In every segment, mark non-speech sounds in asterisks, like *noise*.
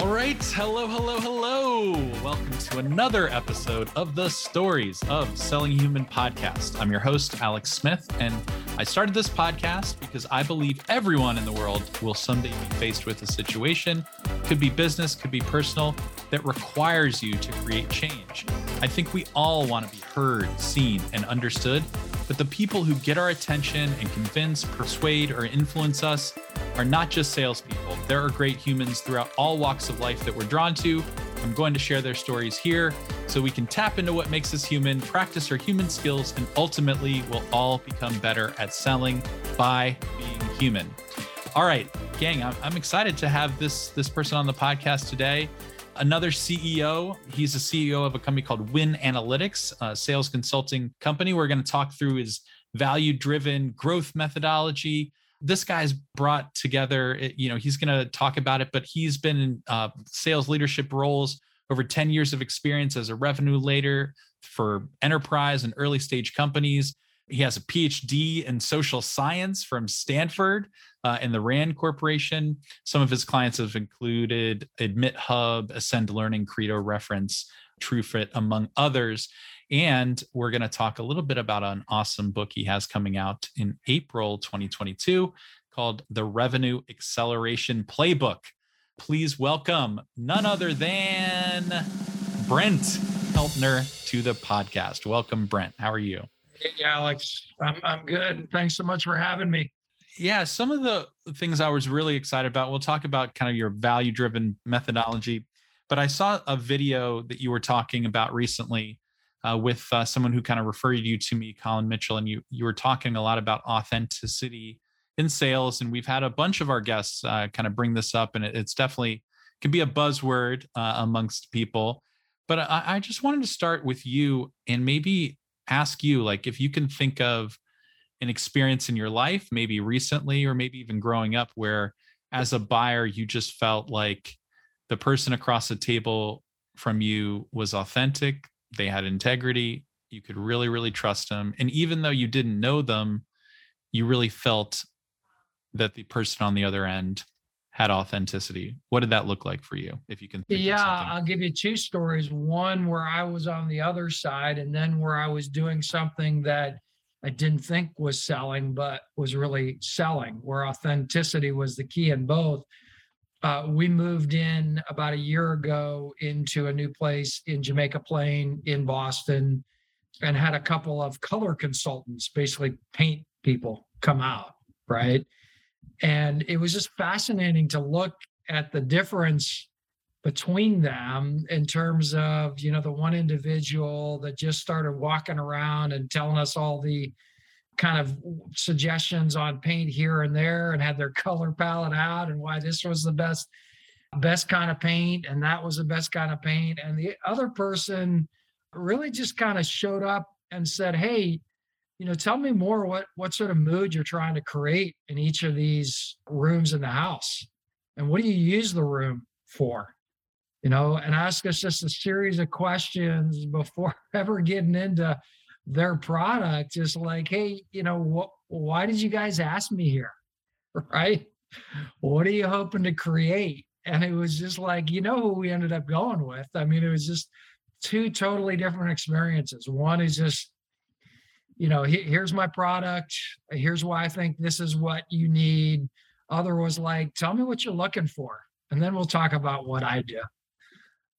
All right. Hello, hello, hello. Welcome to another episode of the Stories of Selling Human podcast. I'm your host, Alex Smith, and I started this podcast because I believe everyone in the world will someday be faced with a situation, could be business, could be personal, that requires you to create change. I think we all want to be heard, seen, and understood, but the people who get our attention and convince, persuade, or influence us are not just salespeople. There are great humans throughout all walks of life that we're drawn to. I'm going to share their stories here so we can tap into what makes us human, practice our human skills, and ultimately we'll all become better at selling by being human. All right, gang, I'm, I'm excited to have this this person on the podcast today. Another CEO. He's the CEO of a company called Winalytics, a sales consulting company. We're going to talk through his value driven growth methodology, this guy's brought together you know he's going to talk about it but he's been in uh, sales leadership roles over 10 years of experience as a revenue leader for enterprise and early stage companies. He has a phd in social science from stanford uh, and the rand corporation. Some of his clients have included admithub ascend learning credo reference truefit among others and we're going to talk a little bit about an awesome book he has coming out in April 2022 called The Revenue Acceleration Playbook. Please welcome none other *laughs* than Brent Keltner to the podcast. Welcome, Brent. How are you? Hey, Alex. I'm, I'm good. Thanks so much for having me. Yeah, some of the things I was really excited about, we'll talk about kind of your value driven methodology. But I saw a video that you were talking about recently uh, with uh, someone who kind of referred you to me, Colin Mitchell, and you you were talking a lot about authenticity in sales, and we've had a bunch of our guests uh, kind of bring this up, and it, it's definitely can be a buzzword uh, amongst people. But I, I just wanted to start with you and maybe ask you, like, if you can think of an experience in your life, maybe recently or maybe even growing up, where as a buyer you just felt like the person across the table from you was authentic they had integrity you could really really trust them and even though you didn't know them you really felt that the person on the other end had authenticity. What did that look like for you if you can think yeah i'll give you two stories. One where i was on the other side and then where i was doing something that i didn't think was selling but was really selling where authenticity was the key in both uh, we moved in about a year ago into a new place in Jamaica Plain in Boston and had a couple of color consultants, basically paint people, come out, right? And it was just fascinating to look at the difference between them in terms of, you know, the one individual that just started walking around and telling us all the kind of suggestions on paint here and there and had their *laughs* color palette out and why this was the best best kind of paint and that was the best kind of paint. And the other person really just kind of showed up and said hey you know tell me more what what sort of mood you're trying to create in each of these rooms in the house. And what do you use the room for? You know and ask us just a series of questions before *laughs* ever getting into their product is like, hey, you know, why did you guys ask me here? *laughs* Right? What are you hoping to create? And it was just like, you know, who we ended up going with. I mean, it was just two totally different experiences. One is just, you know, here's my product. Here's why I think this is what you need. Other was like, tell me what you're looking for. And then we'll talk about what I do.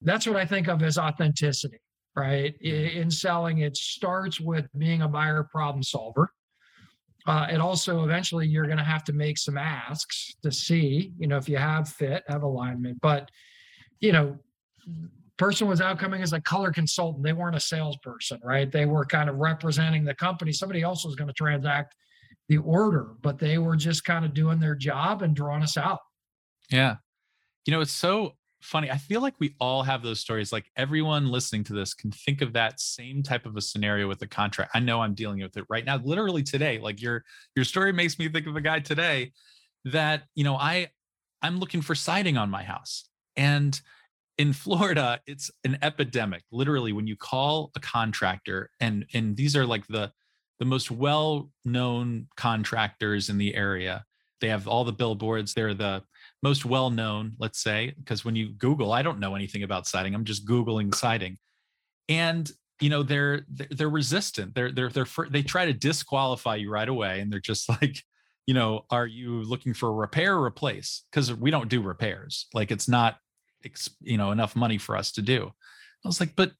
That's what I think of as authenticity right? In selling, it starts with being a buyer problem solver. Uh, it also eventually you're going to have to make some asks to see, you know, if you have fit, have alignment. But, you know, person was out coming as a color consultant. They weren't a salesperson, right? They were kind of representing the company. Somebody else was going to transact the order, but they were just kind of doing their job and drawing us out. Yeah. You know, it's so funny. I feel like we all have those stories. Like everyone listening to this can think of that same type of a scenario with a contract. I know I'm dealing with it right now, literally today. Like your your story makes me think of a guy today that, you know, I I'm looking for siding on my house. And in Florida, it's an epidemic. Literally, when you call a contractor, and and these are like the the most well-known contractors in the area, they have all the billboards. They're the most well known, let's say, because when you Google, I don't know anything about siding. I'm just Googling siding. And you know they're they're resistant they're they're they're they try to disqualify you right away and they're just *laughs* like you know are you looking for a repair or replace because we don't do repairs like it's not you know enough money for us to do i was like but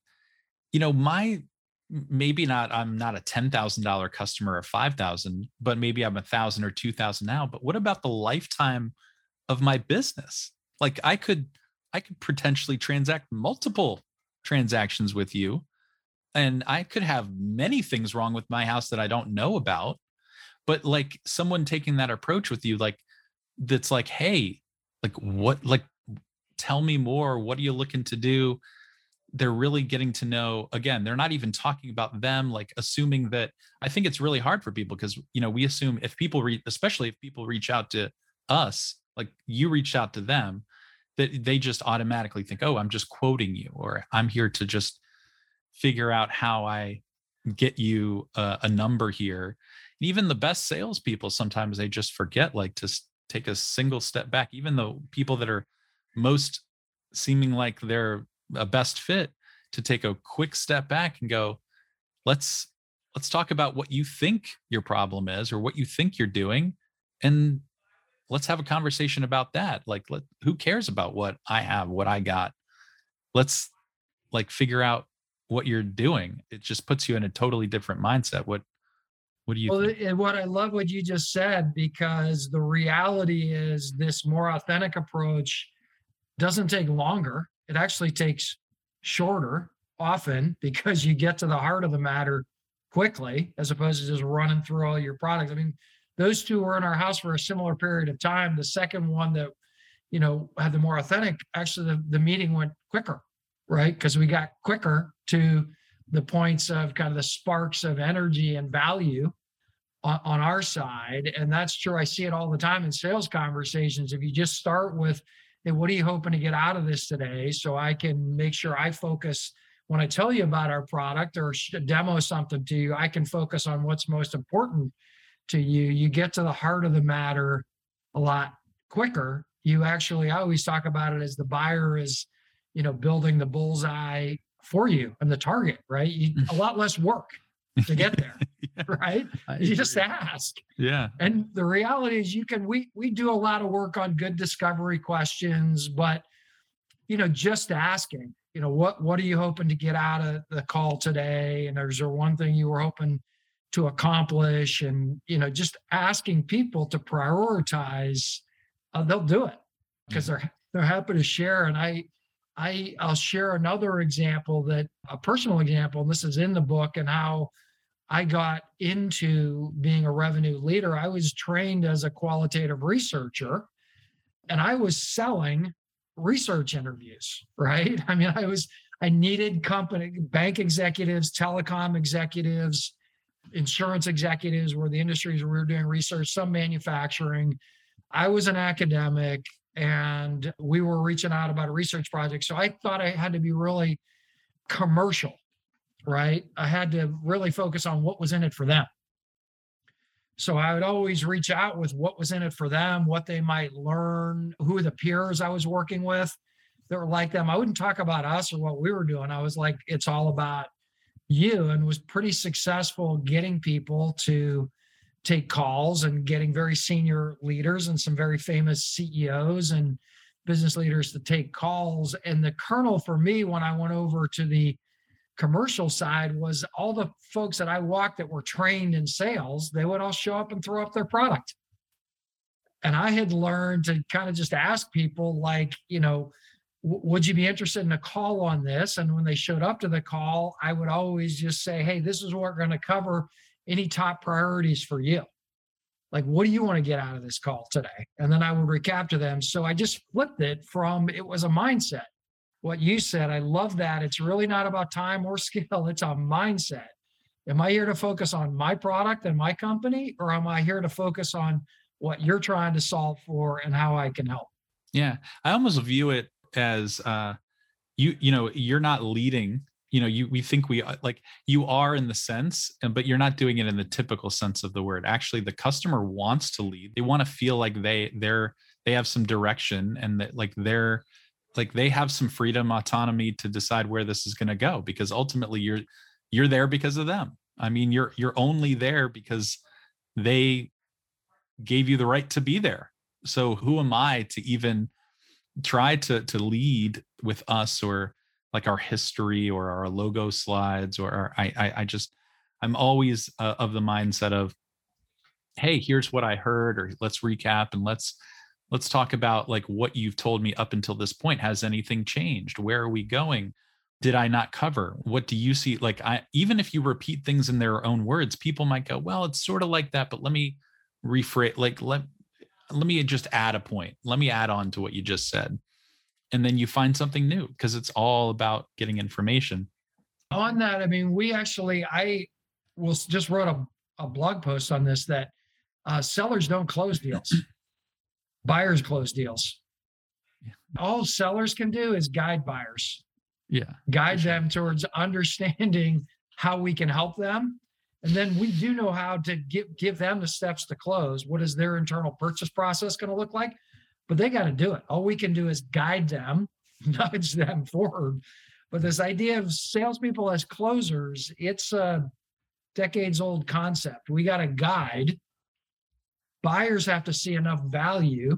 you know my maybe not i'm not a $10000 customer or 5000 but maybe i'm a thousand or 2000 now but what about the lifetime of my business? Like i could i could potentially transact multiple transactions with you and i could have many things wrong with my house that i don't know about but like someone taking that approach with you like that's like hey like what like tell me more what are you looking to do they're really getting to know again they're not even talking about them like assuming that i think it's really hard for people because you know we assume if people read especially if people reach out to us like you reached out to them that they just automatically think oh i'm just quoting you or i'm here to just figure out how i get you a, a number here. And even the best salespeople sometimes they just forget like to take a single step back even though people that are most seeming like they're a best fit to take a quick step back and go let's let's talk about what you think your problem is or what you think you're doing and let's have a conversation about that. Like let, who cares about what i have what i got? Let's like figure out what you're doing. It just puts you in a totally different mindset. What what do you well, think? and what i love what you just said because the reality is this more authentic approach doesn't take longer it actually takes shorter often *laughs* because you get to the heart of the matter quickly as opposed to just running through all your products. I mean, those two were in our house for a similar period of time. The second one that, you know, had the more authentic, actually the, the meeting went quicker, right? Because we got quicker to the points of kind of the sparks of energy and value on, on our side. And that's true. I see it all the time in sales conversations. If you just start with, hey, what are you hoping to get out of this today? So I can make sure I focus when I tell you about our product or demo something to you, I can focus on what's most important to you. You get to the heart of the matter a lot quicker. You actually, I always talk about it as the buyer is, you know, building the bullseye for you and the target, right? You, *laughs* a lot less work to get there, *laughs* yeah, right? I you just ask. Yeah. And the reality is you can we we do a lot of work on good discovery questions, but you know, just asking, you know, what what are you hoping to get out of the call today? And there's there one thing you were hoping to accomplish and you know just asking people to prioritize uh, they'll do it because mm-hmm. they're they're happy to share and i I I'll share another example that a personal example, and this is in the book, and how I got into being a revenue leader. I was trained as a qualitative researcher, and I was selling research interviews, *laughs* right? I mean, I was I needed company bank executives, telecom executives, insurance executives were the industries where we were doing research, some manufacturing. I was an academic and we were reaching out about a research project. So I thought I had to be really commercial, right? I had to really focus on what was in it for them. So I would always reach out with what was in it for them, what they might learn, who the peers I was working with that were like them. I wouldn't talk about us or what we were doing. I was like, it's all about you, and was pretty successful getting people to take calls and getting very senior leaders and some very famous CEOs and business leaders to take calls. And the kernel for me when I went over to the commercial side was all the folks that I walked that were trained in sales, they would all show up and throw up their product. And I had learned to kind of just ask people, like, you know, would you be interested in a call on this? And when they showed up to the call, I would always just say, hey, this is what we're going to cover any top priorities for you? Like, what do you want to get out of this call today? And then I would recap to them. So I just flipped it from it was a mindset. What you said, I love that. It's really not about time or *laughs* skill, it's a mindset. Am I here to focus on my product and my company, or am I here to focus on what you're trying to solve for and how I can help? Yeah, I almost view it as uh, you you know you're not leading you know you we think we uh, like you are in the sense and but you're not doing it in the typical sense of the word actually the customer wants to lead they want to feel like they they're they have some direction and that like they're like they have some freedom autonomy to decide where this is going to go because ultimately you're you're there because of them. I mean you're you're only there because they gave you the right to be there. So who am i to even try to to lead with us or like our history or our logo slides or our, I, I, I just i'm always uh, of the mindset of hey here's what i heard or let's recap and let's let's talk about like what you've told me up until this point. Has anything changed? Where are we going? Did i not cover? What do you see? Like i even if you repeat things in their own words people might go well it's sort of like that but let me rephrase like let let me just add a point. Let me add on to what you just said. And then you find something new because it's all about getting information. On that i mean we actually i will just wrote a, a blog post on this that uh, sellers don't close deals buyers close deals all sellers can do is guide buyers yeah guide sure. them towards understanding how we can help them and then we do know how to give give them the steps to close what is their internal purchase process going to look like but they got to do it. All we can do is guide them, *laughs* nudge them forward. But this idea of salespeople as closers, it's a decades old concept. We got to guide. Buyers have to see enough value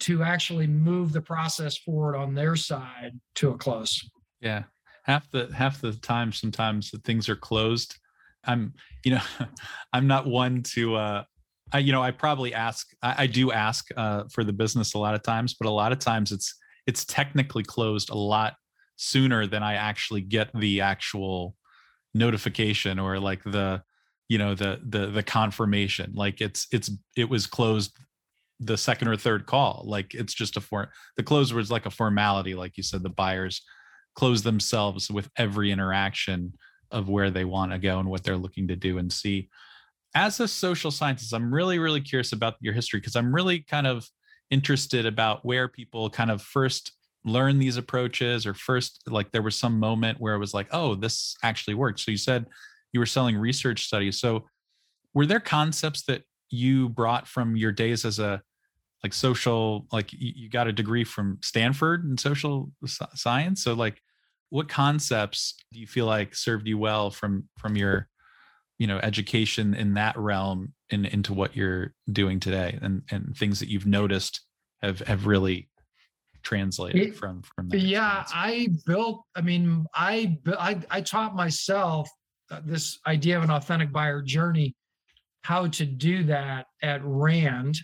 to actually move the process forward on their side to a close. Yeah. Half the half the time sometimes that things are closed. I'm, you know, *laughs* I'm not one to uh I, you know, I probably ask, I, I do ask uh, for the business a lot of times, but a lot of times it's it's technically closed a lot sooner than I actually get the actual notification or like the, you know, the the the confirmation. Like it's it's it was closed the second or third call. Like it's just a for the close was like a formality, like you said, the buyers close themselves with every interaction of where they want to go and what they're looking to do and see as a social scientist, I'm really, really curious about your history because I'm really kind of interested about where people kind of first learn these approaches or first like there was some moment where it was like, oh, this actually worked. So you said you were selling research studies. So were there concepts that you brought from your days as a like social like you got a degree from Stanford in social science so like what concepts do you feel like served you well from from your you know education in that realm and into what you're doing today and and things that you've noticed have have really translated it, from from that yeah experience. i built i mean I, I i taught myself Uh, this idea of an authentic buyer journey how to do that at rand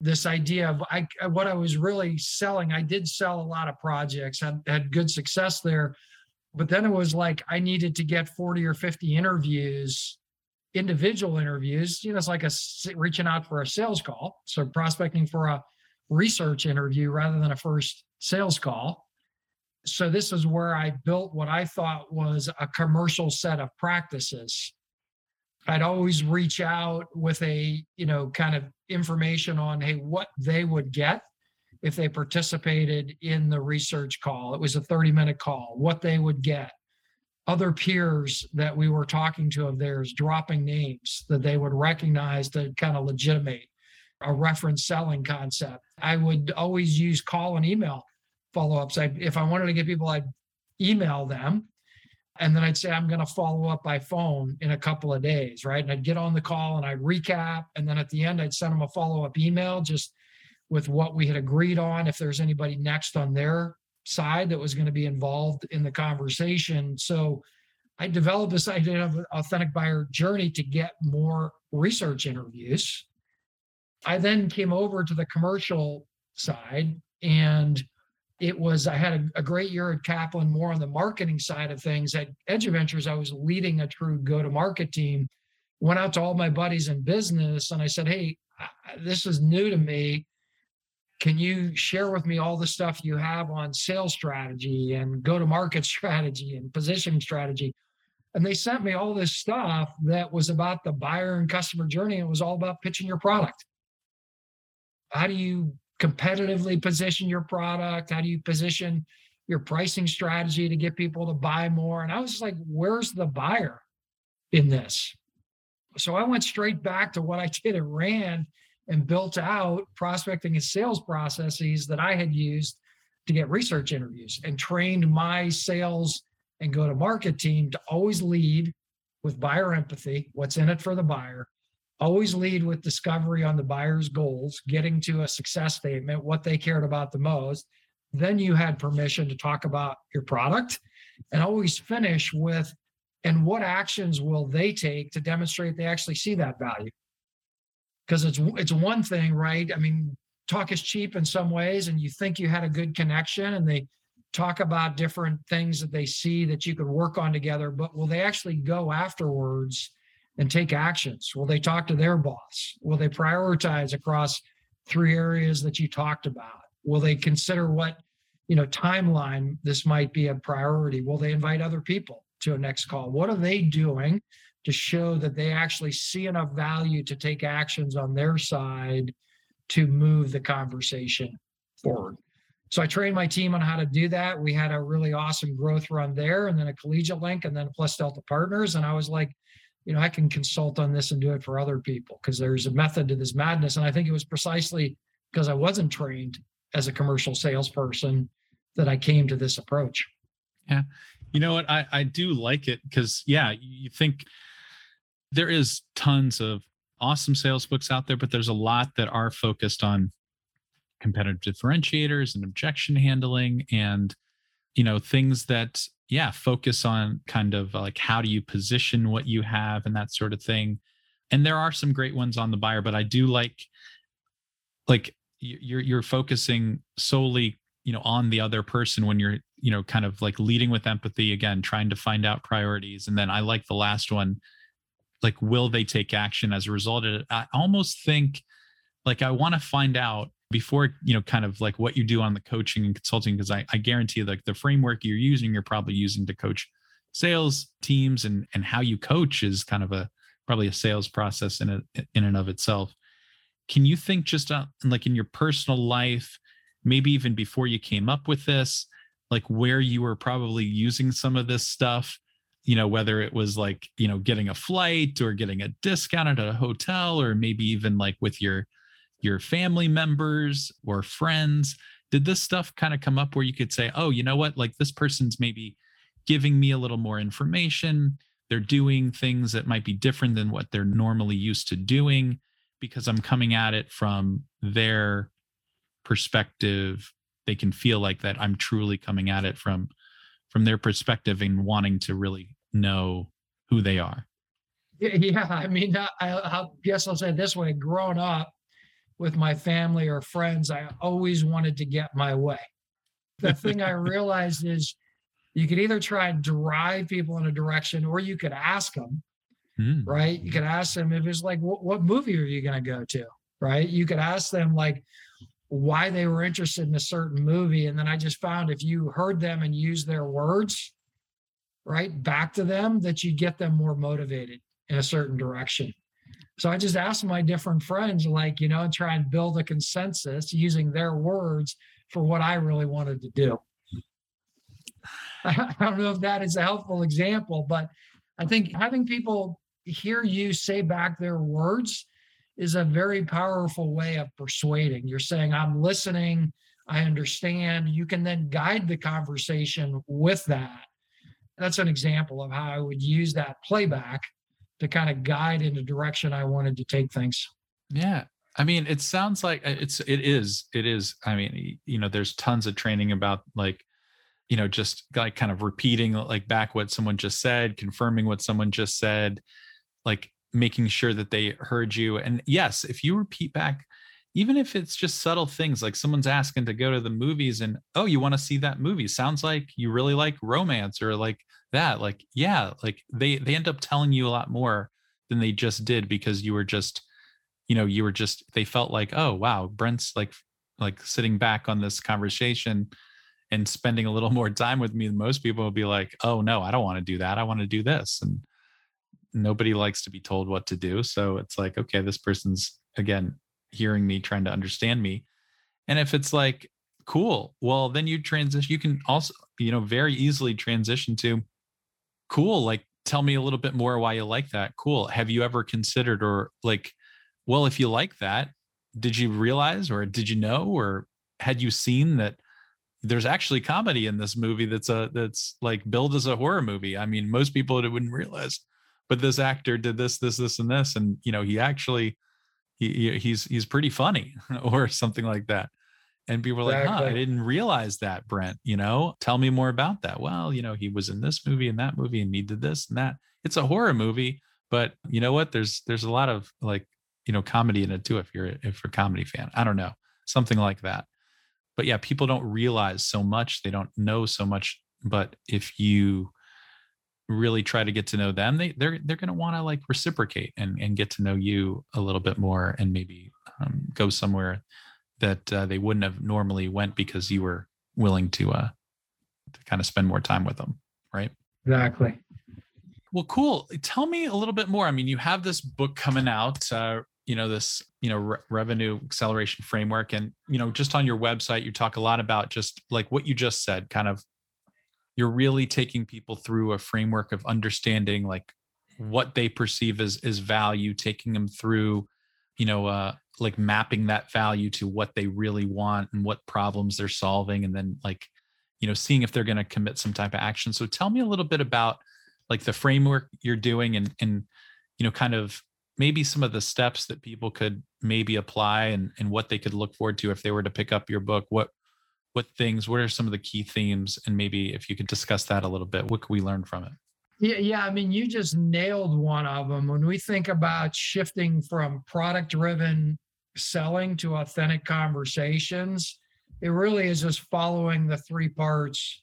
this idea of I, uh, what i was really selling i did sell a lot of projects had, had good success there but then it was like I needed to get 40 or 50 interviews, individual interviews. You know, it's like a reaching out for a sales call. So prospecting for a research interview rather than a first sales call. So this is where I built what I thought was a commercial set of practices. I'd always reach out with a, you know, kind of information on, hey, what they would get if they participated in the research call. It was a 30 minute call, what they would get. Other peers that we were talking to of theirs dropping names that they would recognize to kind of legitimate a reference selling concept. I would always use call and email follow ups. I If I wanted to get people, I'd email them. And then I'd say, I'm going to follow up by phone in a couple of days, right? And I'd get on the call and I'd recap. And then at the end, I'd send them a follow up email just with what we had agreed on, if there's anybody next on their side that was going to be involved in the conversation. So I developed this idea of an authentic buyer journey to get more research interviews. I then came over to the commercial side and it was I had a, a, great year at Kaplan, more on the marketing side of things. At Edge Ventures, I was leading a true go-to-market team. Went out to all my buddies in business and I said, "Hey, this is new to me can you share with me all the stuff you have on sales strategy and go to market *laughs* strategy and positioning strategy and they sent me all this stuff that was about the buyer and customer journey it was all about pitching your product how do you competitively position your product how do you position your pricing strategy to get people to buy more. And I was like, where's the buyer in this? So I went straight back to what I did at Rand and built out prospecting and sales processes that I had used to get research interviews and trained my sales and go to market team to always lead with buyer empathy, what's in it for the buyer, always lead with discovery on the buyer's goals, getting to a success statement, what they cared about the most. Then you had permission to talk about your product and always finish with, and what actions will they take to demonstrate they actually see that value? Because it's it's one thing, right? I mean, talk is cheap in some ways, and you think you had a good connection, and they talk about different things that they see that you could work on together, but will they actually go afterwards and take actions? Will they talk to their boss? Will they prioritize across three areas that you talked about? Will they consider what, you know, timeline this might be a priority? Will they invite other people to a next call? What are they doing to show that they actually see enough value to take actions on their side to move the conversation forward? So I trained my team on how to do that. We had a really awesome growth run there and then a collegiate link and then plus Delta partners. And I was like, you know, I can consult on this and do it for other people because there's a method to this madness. And I think it was precisely because I wasn't trained as a commercial salesperson that I came to this approach. Yeah. You know what? I, I do like it because, yeah, you think there is tons of awesome sales books out there, but there's a lot that are focused on competitive differentiators and objection handling and you know things that yeah focus on kind of uh, like how do you position what you have and that sort of thing. And there are some great ones on the buyer but i do like like you're you're focusing solely you know on the other person when you're you know kind of like leading with empathy again trying to find out priorities. And then i like the last one like will they take action as a result of it? I almost think like i want to find out before you know kind of like what you do on the coaching and consulting because I, I guarantee like the framework you're using you're probably using to coach sales teams and and how you coach is kind of a probably a sales process in it in and of itself. Can you think just on, like in your personal life maybe even before you came up with this like where you were probably using some of this stuff? You know whether it was like you know getting a flight or getting a discount at a hotel or maybe even like with your your family members or friends? Did this stuff kind of come up where you could say, oh, you know what? Like this person's maybe giving me a little more information. They're doing things that might be different than what they're normally used to doing because I'm coming at it from their perspective. They can feel like that I'm truly coming at it from from their perspective and wanting to really know who they are. Yeah, *laughs* I mean, I, I guess I'll say this way: growing up, with my family or friends, I always wanted to get my way. The *laughs* thing I realized is you could either try and drive people in a direction or you could ask them, mm. right? You could ask them if it's like, what, what movie are you going to go to? Right. You could ask them, like, why they were interested in a certain movie. And then I just found if you heard them and used their words, right, back to them, that you get them more motivated in a certain direction. So I just asked my different friends, like, you know, and try and build a consensus using their words for what I really wanted to do. *laughs* I don't know if that is a helpful example, but I think having people hear you say back their words is a very powerful way of persuading. You're saying, I'm listening, I understand. You can then guide the conversation with that. That's an example of how I would use that playback to kind of guide in the direction I wanted to take things. Yeah. I mean, it sounds like uh, it's, it is, it is. I mean, you know, there's tons of training about like, you know, just like kind of repeating like back what someone just said, confirming what someone just said, like making sure that they heard you. And yes, if you repeat back, even if it's just subtle things like someone's asking to go to the movies and, oh, you want to see that movie? Sounds like you really like romance or like that like yeah like they they end up telling you a lot more than they just did because you were just you know you were just they felt like oh wow brent's like like sitting back on this conversation and spending a little *laughs* more time with me than most people will be like oh no i don't want to do that i want to do this and nobody likes to be told what to do so it's like okay this person's again hearing me trying to understand me and if it's like cool. Well, then you transition. You can also, you know, very easily transition to cool. Like, tell me a little bit more why you like that. Cool. Have you ever considered or like, well, if you like that, did you realize or did you know or had you seen that there's actually comedy in this movie that's a that's like billed as a horror movie. I mean, most people wouldn't realize, but this actor did this, this, this, and this, and you know, he actually he he's he's pretty funny *laughs* or something like that. And people are exactly. like, huh, I didn't realize that, Brent. You know, tell me more about that. Well, you know, he was in this movie and that movie and he did this and that. It's a horror movie, but you know what? There's there's a lot of like, you know, comedy in it too, if you're if you're a comedy fan. I don't know. Something like that but yeah people don't realize so much they don't know so much but if you really try to get to know them they they're they're going to want to like reciprocate and and get to know you a little bit more and maybe um, go somewhere that uh, they wouldn't have normally went because you were willing to uh to kind of spend more time with them right? Exactly. Well cool. Tell me a little bit more. I mean you have this book coming out uh you know this you know re- revenue acceleration framework and you know just on your website you talk a lot about just like what you just said kind of you're really taking people through a framework of understanding like what they perceive as as value taking them through you know uh like mapping that value to what they really want and what problems they're solving and then like you know seeing if they're going to commit some type of action. So tell me a little bit about like the framework you're doing and and you know kind of maybe some of the steps that people could maybe apply and, and what they could look forward to if they were to pick up your book. What what things what are some of the key themes? And maybe if you could discuss that a little bit what could we learn from it? Yeah yeah i mean you just nailed one of them when we think about shifting from product driven selling to authentic conversations it really is just following the three parts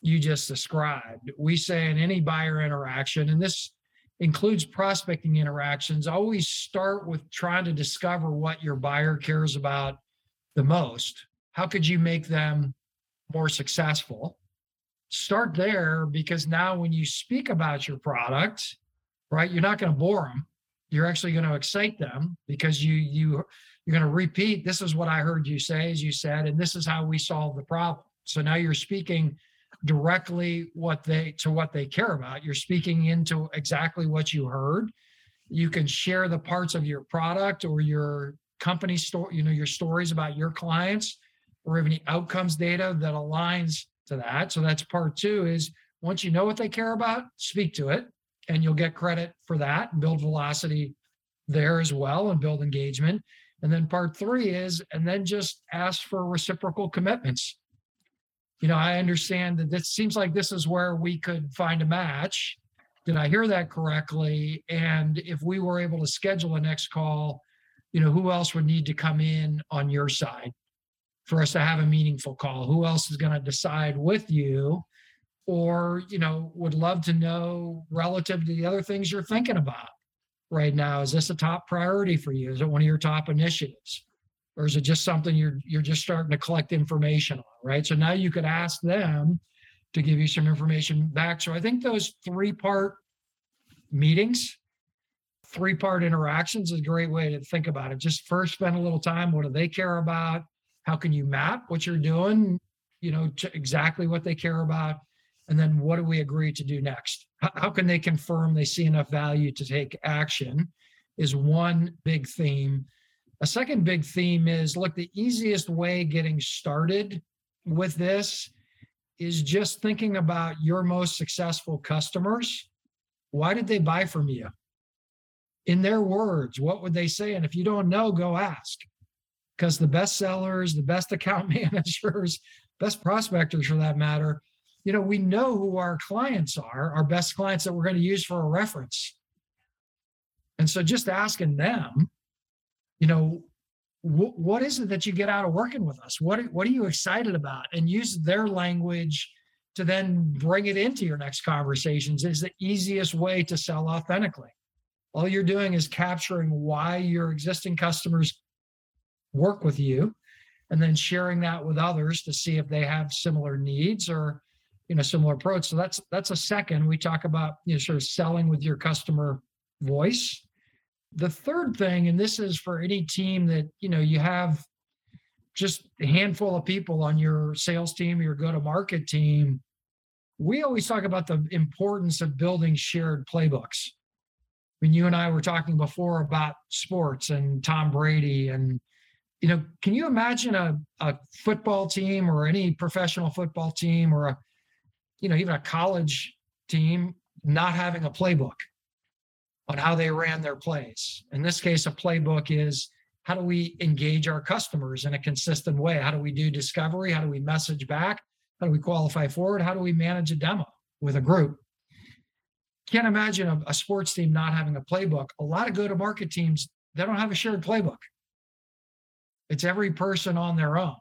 you just described we say in any buyer interaction and this includes prospecting interactions, always start with trying to discover what your buyer cares about the most. How could you make them more successful? Start there because now when you speak about your product, right, you're not going to bore them. You're actually going to excite them because you you you're going to repeat this is what I heard you say as you said and this is how we solve the problem. So now you're speaking directly what they to what they care about. You're speaking into exactly what you heard. You can share the parts of your product or your company story, you know, your stories about your clients or any outcomes data that aligns to that. So that's part two is once you know what they care about, speak to it and you'll get credit for that and build velocity there as well and build engagement. And then part three is, and then just ask for reciprocal commitments you know, I understand that this seems like this is where we could find a match. Did I hear that correctly? And if we were able to schedule a next call, you know, who else would need to come in on your side for us to have a meaningful call? Who else is going to decide with you? Or, you know, would love to know relative to the other things you're thinking about right now. Is this a top priority for you? Is it one of your top initiatives? or is it just something you're you're just starting to collect information on right so now you could ask them to give you some information back so i think those three part meetings three part interactions is a great way to think about it just first spend a little time what do they care about how can you map what you're doing you know exactly what they care about and then what do we agree to do next how can they confirm they see enough value to take action is one big theme a second big theme is look, the easiest way getting started with this is just thinking about your most successful customers. Why did they buy from you? In their words, what would they say? And if you don't know, go ask. Because the best sellers, the best account *laughs* managers, best prospectors for that matter, you know, we know who our clients are, our best clients that we're going to use for a reference. And so just asking them, you know, wh- what is it that you get out of working with us? What, what are you excited about? And use their language to then bring it into your next conversations is the easiest way to sell authentically. All you're doing is capturing why your existing customers work with you and then sharing that with others to see if they have similar needs or you know similar approach. So that's that's a second. We talk about you know sort of selling with your customer voice. The third thing, and this is for any team that, you know, you have just a handful of people on your sales team, your go to market team, we always talk about the importance of building shared playbooks. I mean, you and I were talking before about sports and Tom Brady and you know, can you imagine a, a football team or any professional football team or a, you know, even a college team not having a playbook on how they ran their plays? In this case, a playbook is how do we engage our customers in a consistent way? How do we do discovery? How do we message back? How do we qualify forward? How do we manage a demo with a group? Can't imagine a, a sports team not having a playbook. A lot of go to market teams, they don't have a shared playbook. It's every person on their own.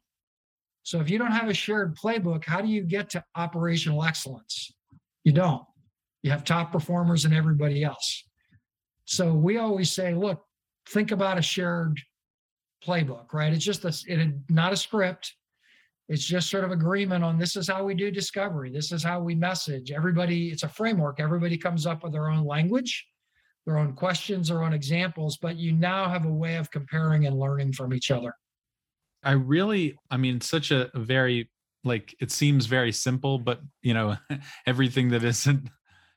So if you don't have a shared playbook, how do you get to operational excellence? You don't. You have top performers and everybody else. So we always say, look, think about a shared playbook, right? It's just a, it, not a script. It's just sort of agreement on this is how we do discovery. This is how we message. Everybody, it's a framework. Everybody comes up with their own language their own questions, their own examples, but you now have a way of comparing and learning from each other. I really, I mean, such a very like it seems very simple, but you know, *laughs* everything that isn't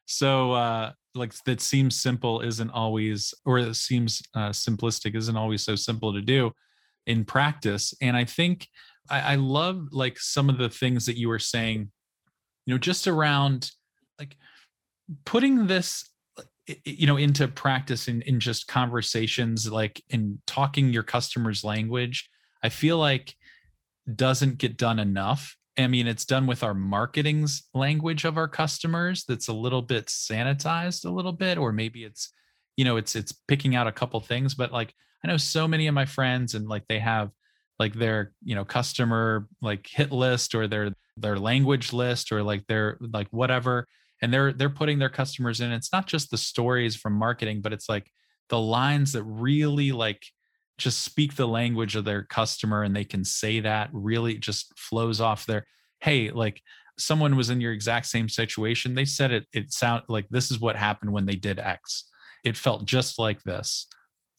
so uh like that seems simple isn't always or it seems uh, simplistic isn't always so simple to do in practice. And I think I, I love like some of the things that you were saying, you know, just around like putting this you know into practice in, in just conversations like in talking your customers language i feel like doesn't get done enough. I mean it's done with our marketing's language of our customers that's a little bit sanitized a little bit or maybe it's you know it's it's picking out a couple things but like i know so many of my friends and like they have like their you know customer like hit list or their their language list or like their like whatever and they're they're putting their customers in. It's not just the stories from marketing but it's like the lines that really like just speak the language of their customer and they can say that really just flows off their hey like someone was in your exact same situation they said it it sound like this is what happened when they did x. It felt just like this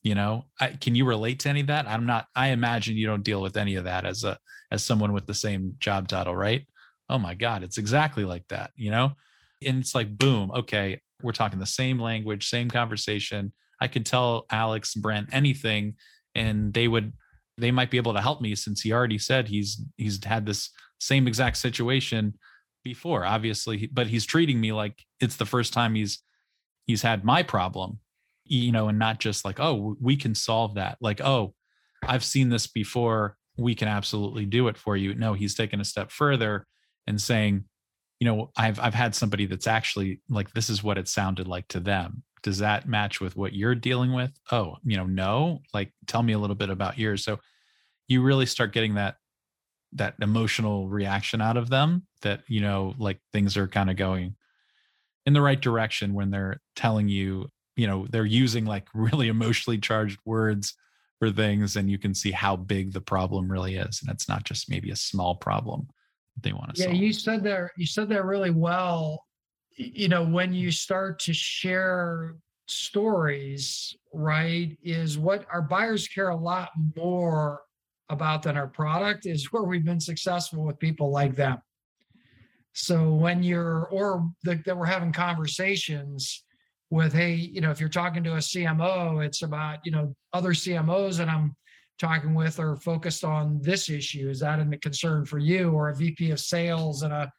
you know? I, can you relate to any of that? I'm not i imagine you don't deal with any of that as a as someone with the same job title right? Oh my god it's exactly like that you know? And it's like boom okay we're talking the same language same conversation. I could tell alex brent anything and they would they might be able to help me since he already said he's he's had this same exact situation before obviously but he's treating me like it's the first time he's he's had my problem you know and not just like oh we can solve that. Like oh i've seen this before. We can absolutely do it for you. No he's taken a step further and saying you know i've i've had somebody that's actually like this is what it sounded like to them does that match with what you're dealing with oh you know no like tell me a little bit about yours so you really start getting that that emotional reaction out of them that you know like things are kind of going in the right direction when they're telling you you know they're using like *laughs* really emotionally charged words for things and you can see how big the problem really is and it's not just maybe a small problem they want to yeah solve. you said there you said that really well you know when you start to share stories right is what our buyers care a lot more about than our product is *laughs* where we've been successful with people like them so when you're or the, that we're having conversations with hey you know if you're talking to a cmo it's about you know other cmos and i'm talking with are focused on this issue? Is that a concern for you or a VP of sales and a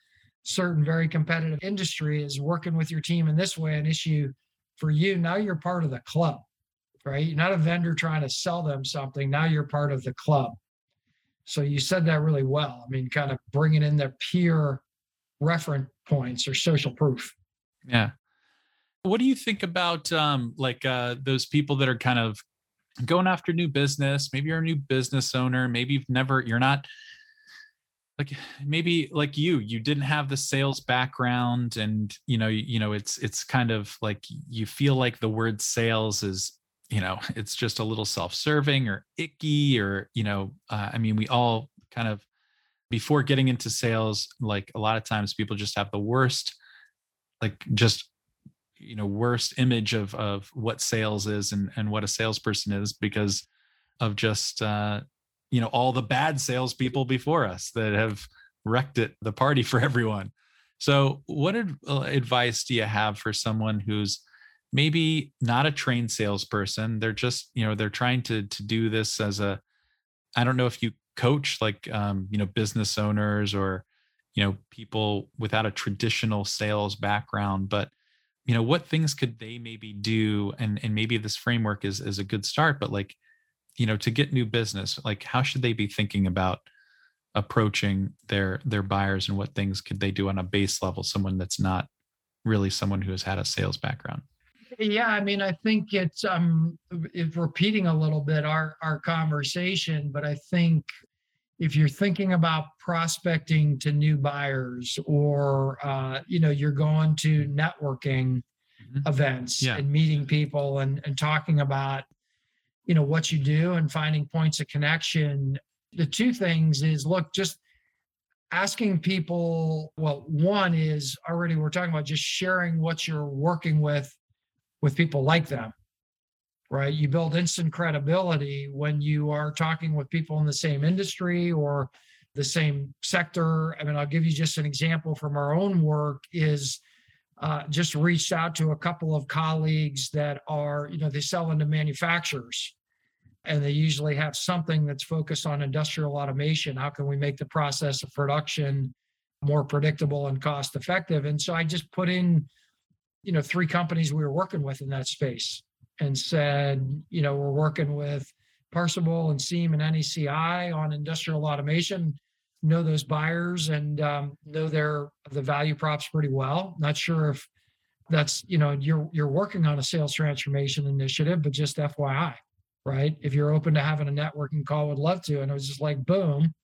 certain very competitive industry is working with your team in this way an issue for you? Now you're part of the club, right? You're not a vendor trying to sell them something. Now you're part of the club. So you said that really well. I mean, kind of bringing in their peer reference points or social proof. Yeah. What do you think about um, like uh, those people that are kind of going after new business maybe you're a new business owner maybe you've never you're not like maybe like you you didn't have the sales background and you know you know it's it's kind of like you feel like the word sales is you know *laughs* it's just a little self-serving or icky or you know uh, i mean we all kind of before getting into sales like a lot of times people just have the worst like just you know worst image of of what sales is and and what a salesperson is because of just uh you know all the bad salespeople before us that have wrecked it the party *laughs* for everyone. So, what uh, advice do you have for someone who's maybe not a trained salesperson? They're just you know they're trying to to do this as a I don't know if you coach like um, you know business owners or you know people without a traditional sales background but you know what things could they maybe do and and maybe this framework is is a good start but like you know to get new business like how should they be thinking about approaching their their buyers and what things could they do on a base level someone that's not really someone who has had a sales background yeah i mean i think it's um it's repeating a little bit our our conversation but i think if you're thinking about prospecting to new buyers or uh, you know you're going to networking mm-hmm. events yeah. and meeting people and, and talking about you know what you do and finding points of connection the two things is look just asking people well one is already we're talking about just sharing what you're working with with people like them right? You build instant credibility when you are talking with people in the same industry or the same sector. I mean, I'll give you just an example from our own work is uh, just reached out to a couple of colleagues that are, you know, they sell into manufacturers and they usually have something that's focused on industrial automation. How can we make the process of production more predictable and cost effective? And so I just put in, you know, three companies we were working with in that space and said, you know, we're working with Parsable and SEAM and NECI on industrial automation. Know those buyers and um, know their the value props pretty well. Not sure if that's you know you're you're working on a sales transformation initiative, but just FYI, right? If you're open to having a networking call, would love to. And it was just like boom,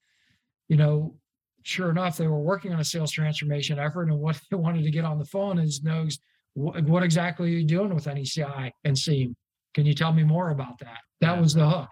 you know. Sure enough, they were working on a sales transformation effort, and what *laughs* they wanted to get on the phone is knows what, what exactly are you doing with NECI and SEAM? Can you tell me more about that? That yeah. was the hook.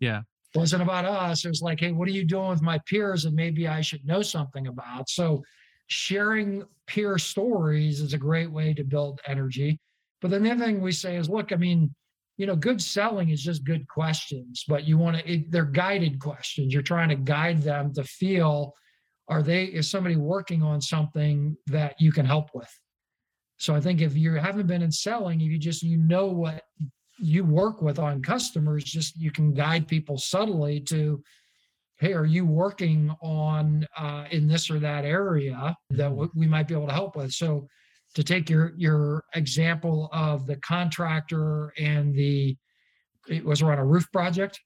Yeah. It wasn't about us. It was like, hey, what are you doing with my peers and maybe I should know something about? So sharing peer stories is a great way to build energy. But then the other thing we say is, look, I mean, you know, good selling is just good questions, but you want to, they're guided questions. You're trying to guide them to feel, are they, is somebody working on something that you can help with? So I think if you haven't been in selling, if you just you know what you work with on customers, just you can guide people subtly to, hey, are you working on uh, in this or that area that mm-hmm. we might be able to help with? So to take your your example of the contractor and the it was around a roof project.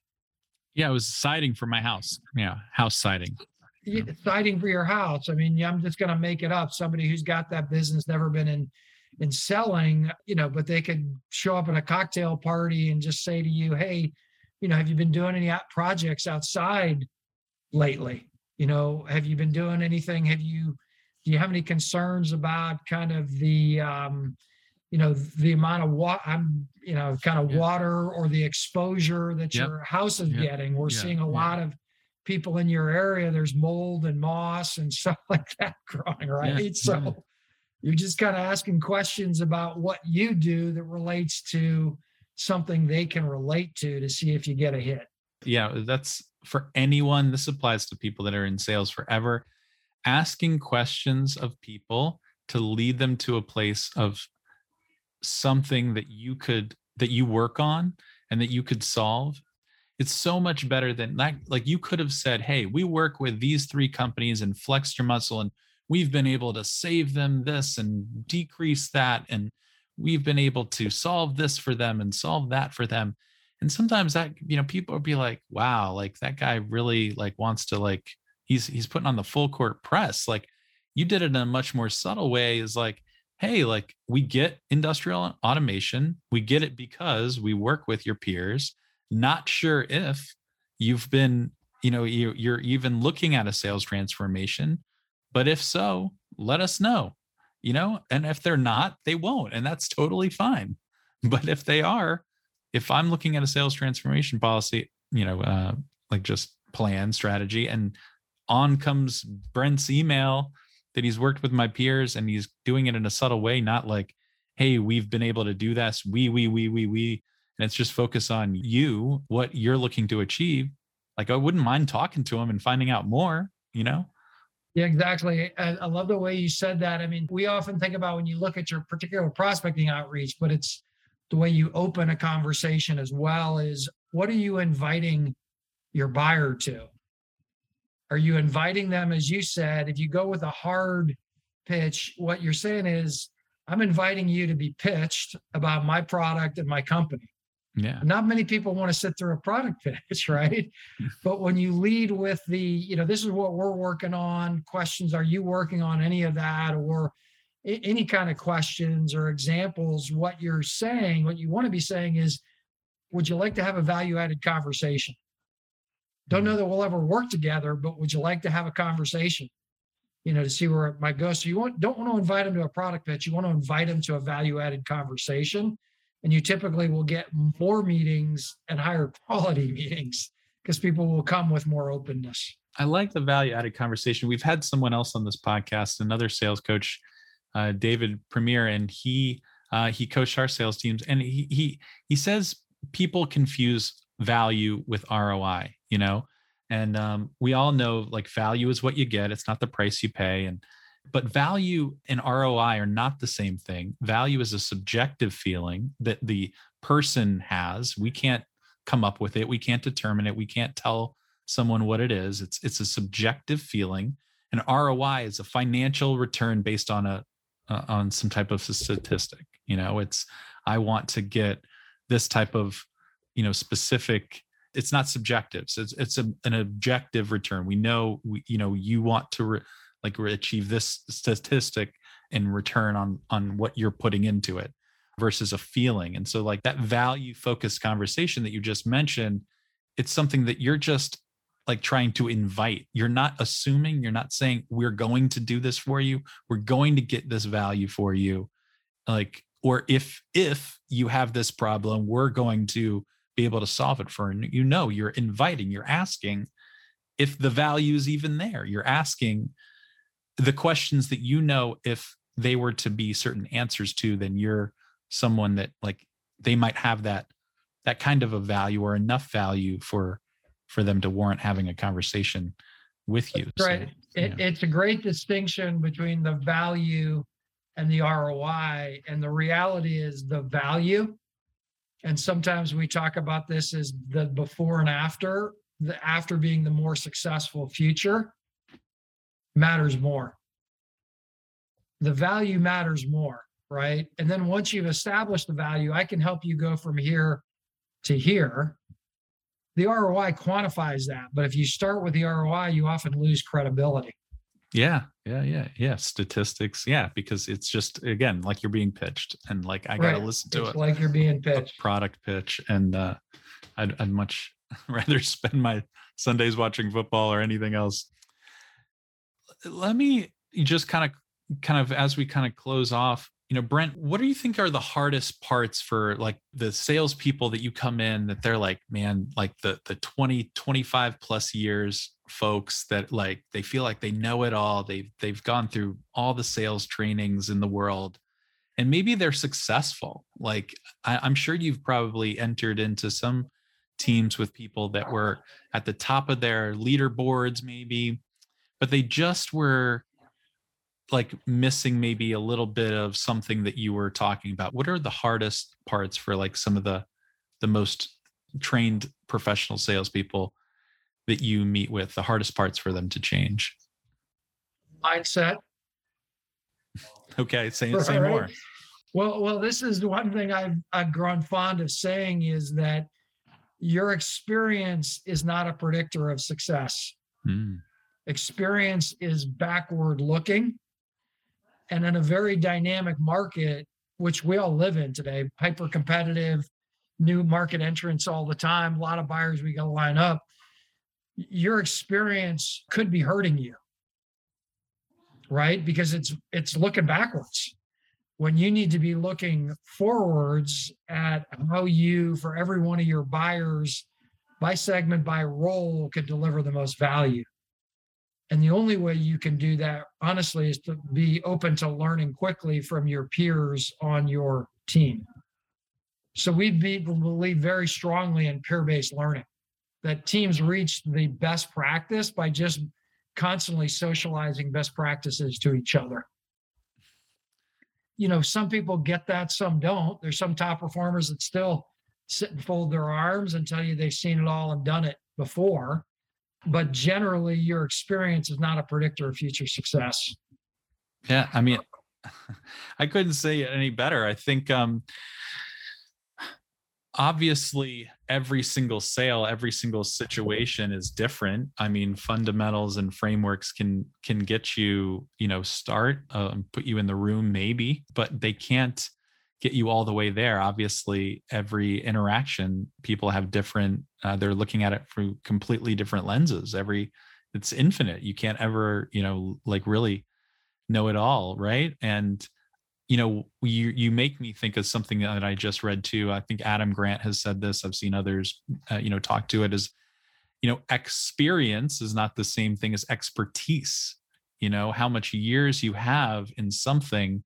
Yeah, it was siding for my house. Yeah, house siding. siding for your house. I mean, I'm just going to make it up. Somebody who's got that business, never been in in selling, you know, but they could show up at a cocktail party and just say to you, "Hey, you know, have you been doing any projects outside lately? You know, have you been doing anything? Have you do you have any concerns about kind of the um, you know the amount of water i'm you know kind of yeah. water or the exposure that yep. your house is yep. getting we're yeah. seeing a yeah. lot of people in your area, there's mold and moss and *laughs* stuff like that growing, right? So you're just kind of asking questions about what you do that relates to something they can relate to to see if you get a hit. Yeah, that's for anyone. This applies to people that are in sales forever. Asking questions of people to lead them to a place of something that you could that you work on and that you could solve. It's so much better than that like you could have said hey we work with these three companies and flexed your muscle and we've been able to save them this and decrease that and we've been able to solve this for them and solve that for them. And sometimes that you know people will be like wow like that guy really like wants to like he's he's putting on the full court press like you did it in a much more subtle way is like hey like we get industrial automation we get it because we work with your peers not sure if you've been you know you, you're even looking at a sales transformation but if so let us know you know? And if they're not they won't and that's totally fine. *laughs* But if they are if i'm looking at a sales transformation policy you know uh, like just plan strategy and on comes brent's email that he's worked with my peers and he's doing it in a subtle way not like hey we've been able to do this we we we we we and it's just focus on you, what you're looking to achieve. like I wouldn't mind talking to him and finding out more, you know? Yeah, exactly. I, love the way you said that. I mean, we often think about when you look at your particular prospecting outreach, but it's the way you open a conversation as well is what are you inviting your buyer to? Are you inviting them, as you said, if you go with a hard pitch, what you're saying is, I'm inviting you to be pitched about my product and my company. Yeah. Not many people want to sit through a product *laughs* pitch, right? *laughs* but when you lead with the, you know, this is what we're working on, questions, are you working on any of that? Or any kind of questions or examples, what you're saying, what you want to be saying is, would you like to have a value added conversation? Don't know that we'll ever work together, but would you like to have a conversation? You know, to see where it might go. So you want don't want to invite them to a product pitch. You want to invite them to a value added conversation. And you typically will get more meetings and higher *laughs* quality meetings because people will come with more openness. I like the value added conversation. We've had someone else on this podcast, another sales coach, uh, David Priemer, and he uh, he coached our sales teams, and he he he says people confuse value with ROI you know? And um, we all know like value is what you get it's not the price you pay and but value and roi are not the same thing. Value is a subjective feeling that the person has. We can't come up with it we can't determine it we can't tell someone what it is. It's it's a subjective feeling and roi is a financial return based on a uh, on some type of statistic you know? It's i want to get this type of you know specific it's not subjective so it's it's a, an objective return. We know we, you know you want to re, like achieve this statistic in return on on what you're putting into it versus a feeling. And so like that value focused conversation that you just mentioned it's something that you're just like trying to invite. You're not assuming you're not saying we're going to do this for you. We're going to get this value for you. Like or if if you have this problem we're going to be able to solve it for you know you're inviting you're asking if the value is even there. You're asking the questions that you know if they were to be certain answers to then you're someone that like they might have that that kind of a value or enough value for for them to warrant having a conversation with you. Right so, it, it's a great distinction between the value and the roi and the reality is the value and sometimes we talk about this as the before and after, the after being the more successful future matters more. The value matters more, right? And then once you've established the value, I can help you go from here to here. The ROI quantifies that. But if you start with the ROI, you often lose credibility. Yeah, yeah, yeah, yeah. Statistics, yeah, because it's just again like you're being pitched, and like I gotta listen to it's it. Like you're being pitched. Product pitch, and uh, I'd, I'd much *laughs* rather spend my Sundays watching football or anything else. Let me just kind of, kind of as we kind of close off you know brent what do you think are the hardest parts for like the salespeople that you come in that they're like man like the the 20 25 plus years folks that like they feel like they know it all they've they've gone through all the sales trainings in the world and maybe they're successful. Like I, i'm sure you've probably entered into some teams with people that were at the top of their leaderboards maybe but they just were like missing maybe a little bit of something that you were talking about. What are the hardest parts for like some of the the most trained professional salespeople that you meet with the hardest parts for them to change mindset okay say, say right. more well well this is one thing i've i've grown fond of saying is that your experience is not a predictor of success mm. experience is backward looking and in a very dynamic market, which we all live in today, hyper competitive, new market entrants all the time, a lot of buyers we got to line up. Your experience could be hurting you, right? Because it's it's looking backwards when you need to be looking forwards at how you, for every one of your buyers, by segment, by role, could deliver the most value. And the only way you can do that, honestly, is to be open to learning quickly from your peers on your team. So we believe very strongly in peer based learning, that teams reach the best practice by just constantly socializing best practices to each other. You know, some people get that, some don't. There's some top performers that still sit and fold their arms and tell you they've seen it all and done it before. But generally, your experience is not a predictor of future success. Yeah, I mean, *laughs* I couldn't say it any better. I think um obviously every single sale every single situation is different. I mean fundamentals and frameworks can can get you you know start uh, put you in the room maybe but they can't get you all the way there. Obviously every interaction people have different uh, they're looking at it through completely different lenses. Every it's infinite. You can't ever you know like really know it all right? And you know you you make me think of something that i just read too. I think adam grant has said this. I've seen others uh, you know talk to it as you know experience is not the same thing as expertise. You know how much years you have in something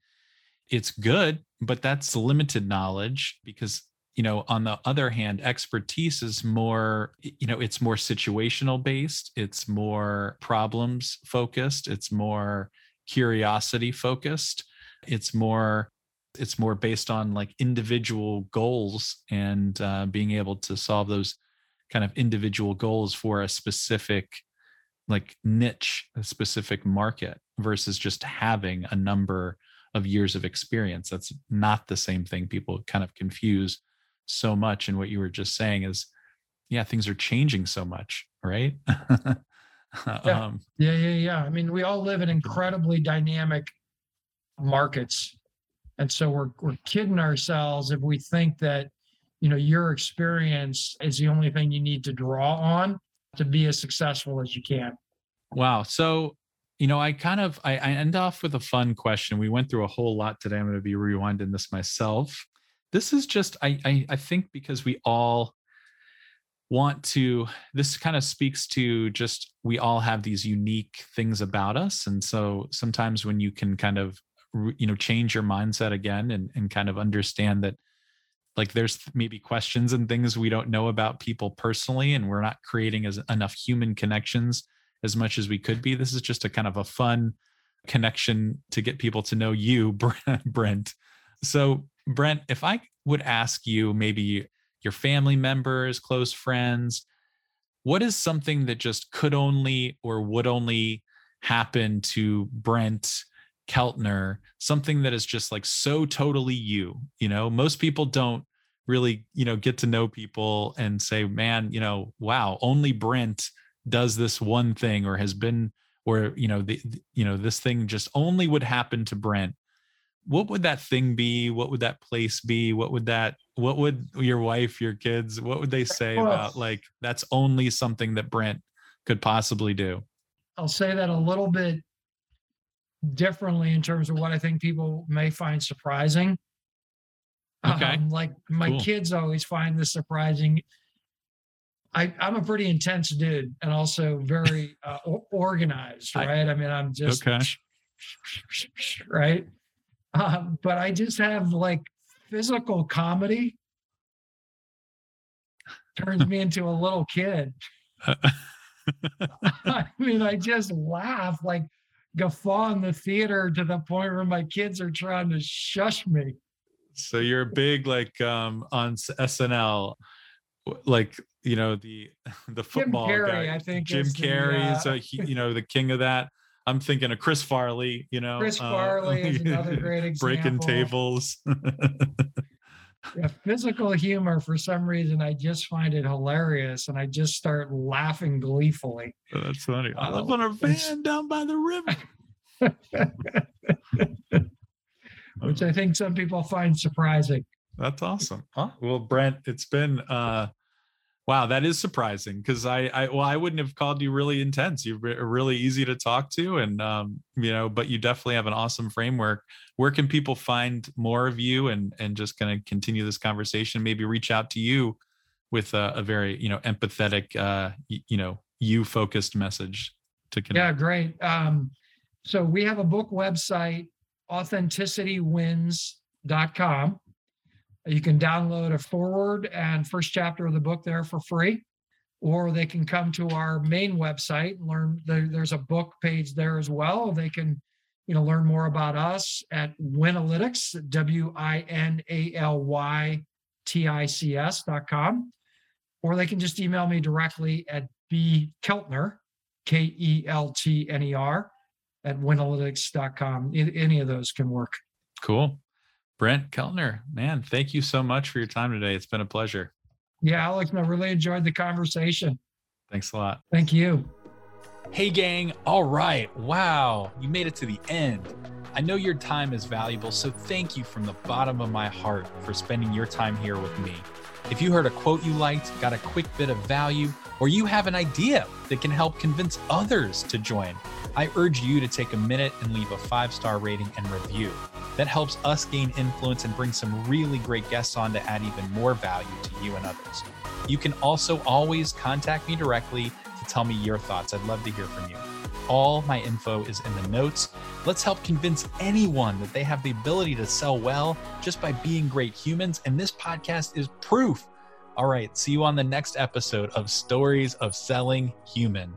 it's good but that's limited knowledge because you know on the other hand expertise is more you know it's more situational based it's more problems focused it's more curiosity focused it's more it's more based on like individual goals and uh, being able to solve those kind of individual goals for a specific like niche a specific market versus just having a number of years of experience. That's not the same thing. People kind of confuse so much and what you were just saying is yeah things are changing so much right? *laughs* Yeah. Um, yeah yeah yeah. I mean we all live in incredibly dynamic markets. And so we're we're kidding ourselves if we think that you know your experience is the only thing you need to draw on to be as successful as you can. Wow. So, you know, I kind of I, I end off with a fun question. We went through a whole lot today. I'm going to be rewinding this myself. This is just I I, I think because we all want to this kind of speaks to just we all have these unique things about us and so sometimes when you can kind of you know change your mindset again and and kind of understand that like there's maybe questions and things we don't know about people personally and we're not creating as enough human connections as much as we could be. This is just a kind of a fun connection to get people to know you *laughs* brent. So brent if i would ask you maybe your family members close friends what is something that just could only or would only happen to brent Keltner, something that is just like so totally you. You know, most people don't really, you know, get to know people and say, man, you know, wow, only Brent does this one thing or has been, or, you know, the, you know, this thing just only would happen to Brent. What would that thing be? What would that place be? What would that, what would your wife, your kids, what would they say about like, that's only something that Brent could possibly do? I'll say that a little bit differently in terms of what I think people may find surprising. Okay. Um, like my cool. kids always find this surprising. I, I'm a pretty intense dude and also very *laughs* uh, organized, right? I, I, mean, I'm just okay. *laughs* right. Um, but I just have like physical comedy turns me into a little kid. *laughs* I mean, I just laugh like guffaw in the theater to the point where my kids are trying to shush me. So you're big like um on SNL, like you know the *laughs* the football Jim Carrey, guy. I think Jim Carrey is, uh, is a, you know the king of that. I'm thinking of Chris Farley. You know, Chris uh, Farley uh, is another *laughs* great example. Breaking tables. *laughs* yeah, physical humor for some reason I just find it hilarious and I just start laughing gleefully. Oh, that's funny. I live uh, on a *laughs* van down by the river. *laughs* Which I think some people find surprising. That's awesome. Huh? Well, Brent, it's been uh Wow, that is surprising because I, I, well, I wouldn't have called you really intense. You're really easy to talk to, and um, you know, but you definitely have an awesome framework. Where can people find more of you and and just kind of continue this conversation? Maybe reach out to you with a, a very you know empathetic, uh, you, you know, you focused message to connect. Yeah, great. Um, so we have a book website, authenticitywins.com. You can download a forward and first chapter of the book there for free. or they can come to our main website and learn. There, there's a book page there as well. They can, you know, learn more about us at Winalytics, W I N A L Y T I C S dot com, or they can just email me directly at B Keltner, K E L T N E R, at winalytics.com. Any of those can work. Cool. Brent Keltner, man, thank you so much for your time today. It's been a pleasure. Yeah, Alex, I really enjoyed the conversation. Thanks a lot. Thank you. Hey, gang. All right. Wow. You made it to the end. I know your time is valuable, so thank you from the bottom of my heart for spending your time here with me. If you heard a quote you liked, got a quick bit of value, or you have an idea that can help convince others to join, I urge you to take a minute and leave a five star rating and review. That helps us gain influence and bring some really great guests on to add even more value to you and others. You can also always contact me directly to tell me your thoughts. I'd love to hear from you. All my info is in the notes. Let's help convince anyone that they have the ability to sell well just by being great humans. And this podcast is proof. All right, see you on the next episode of Stories of Selling Human.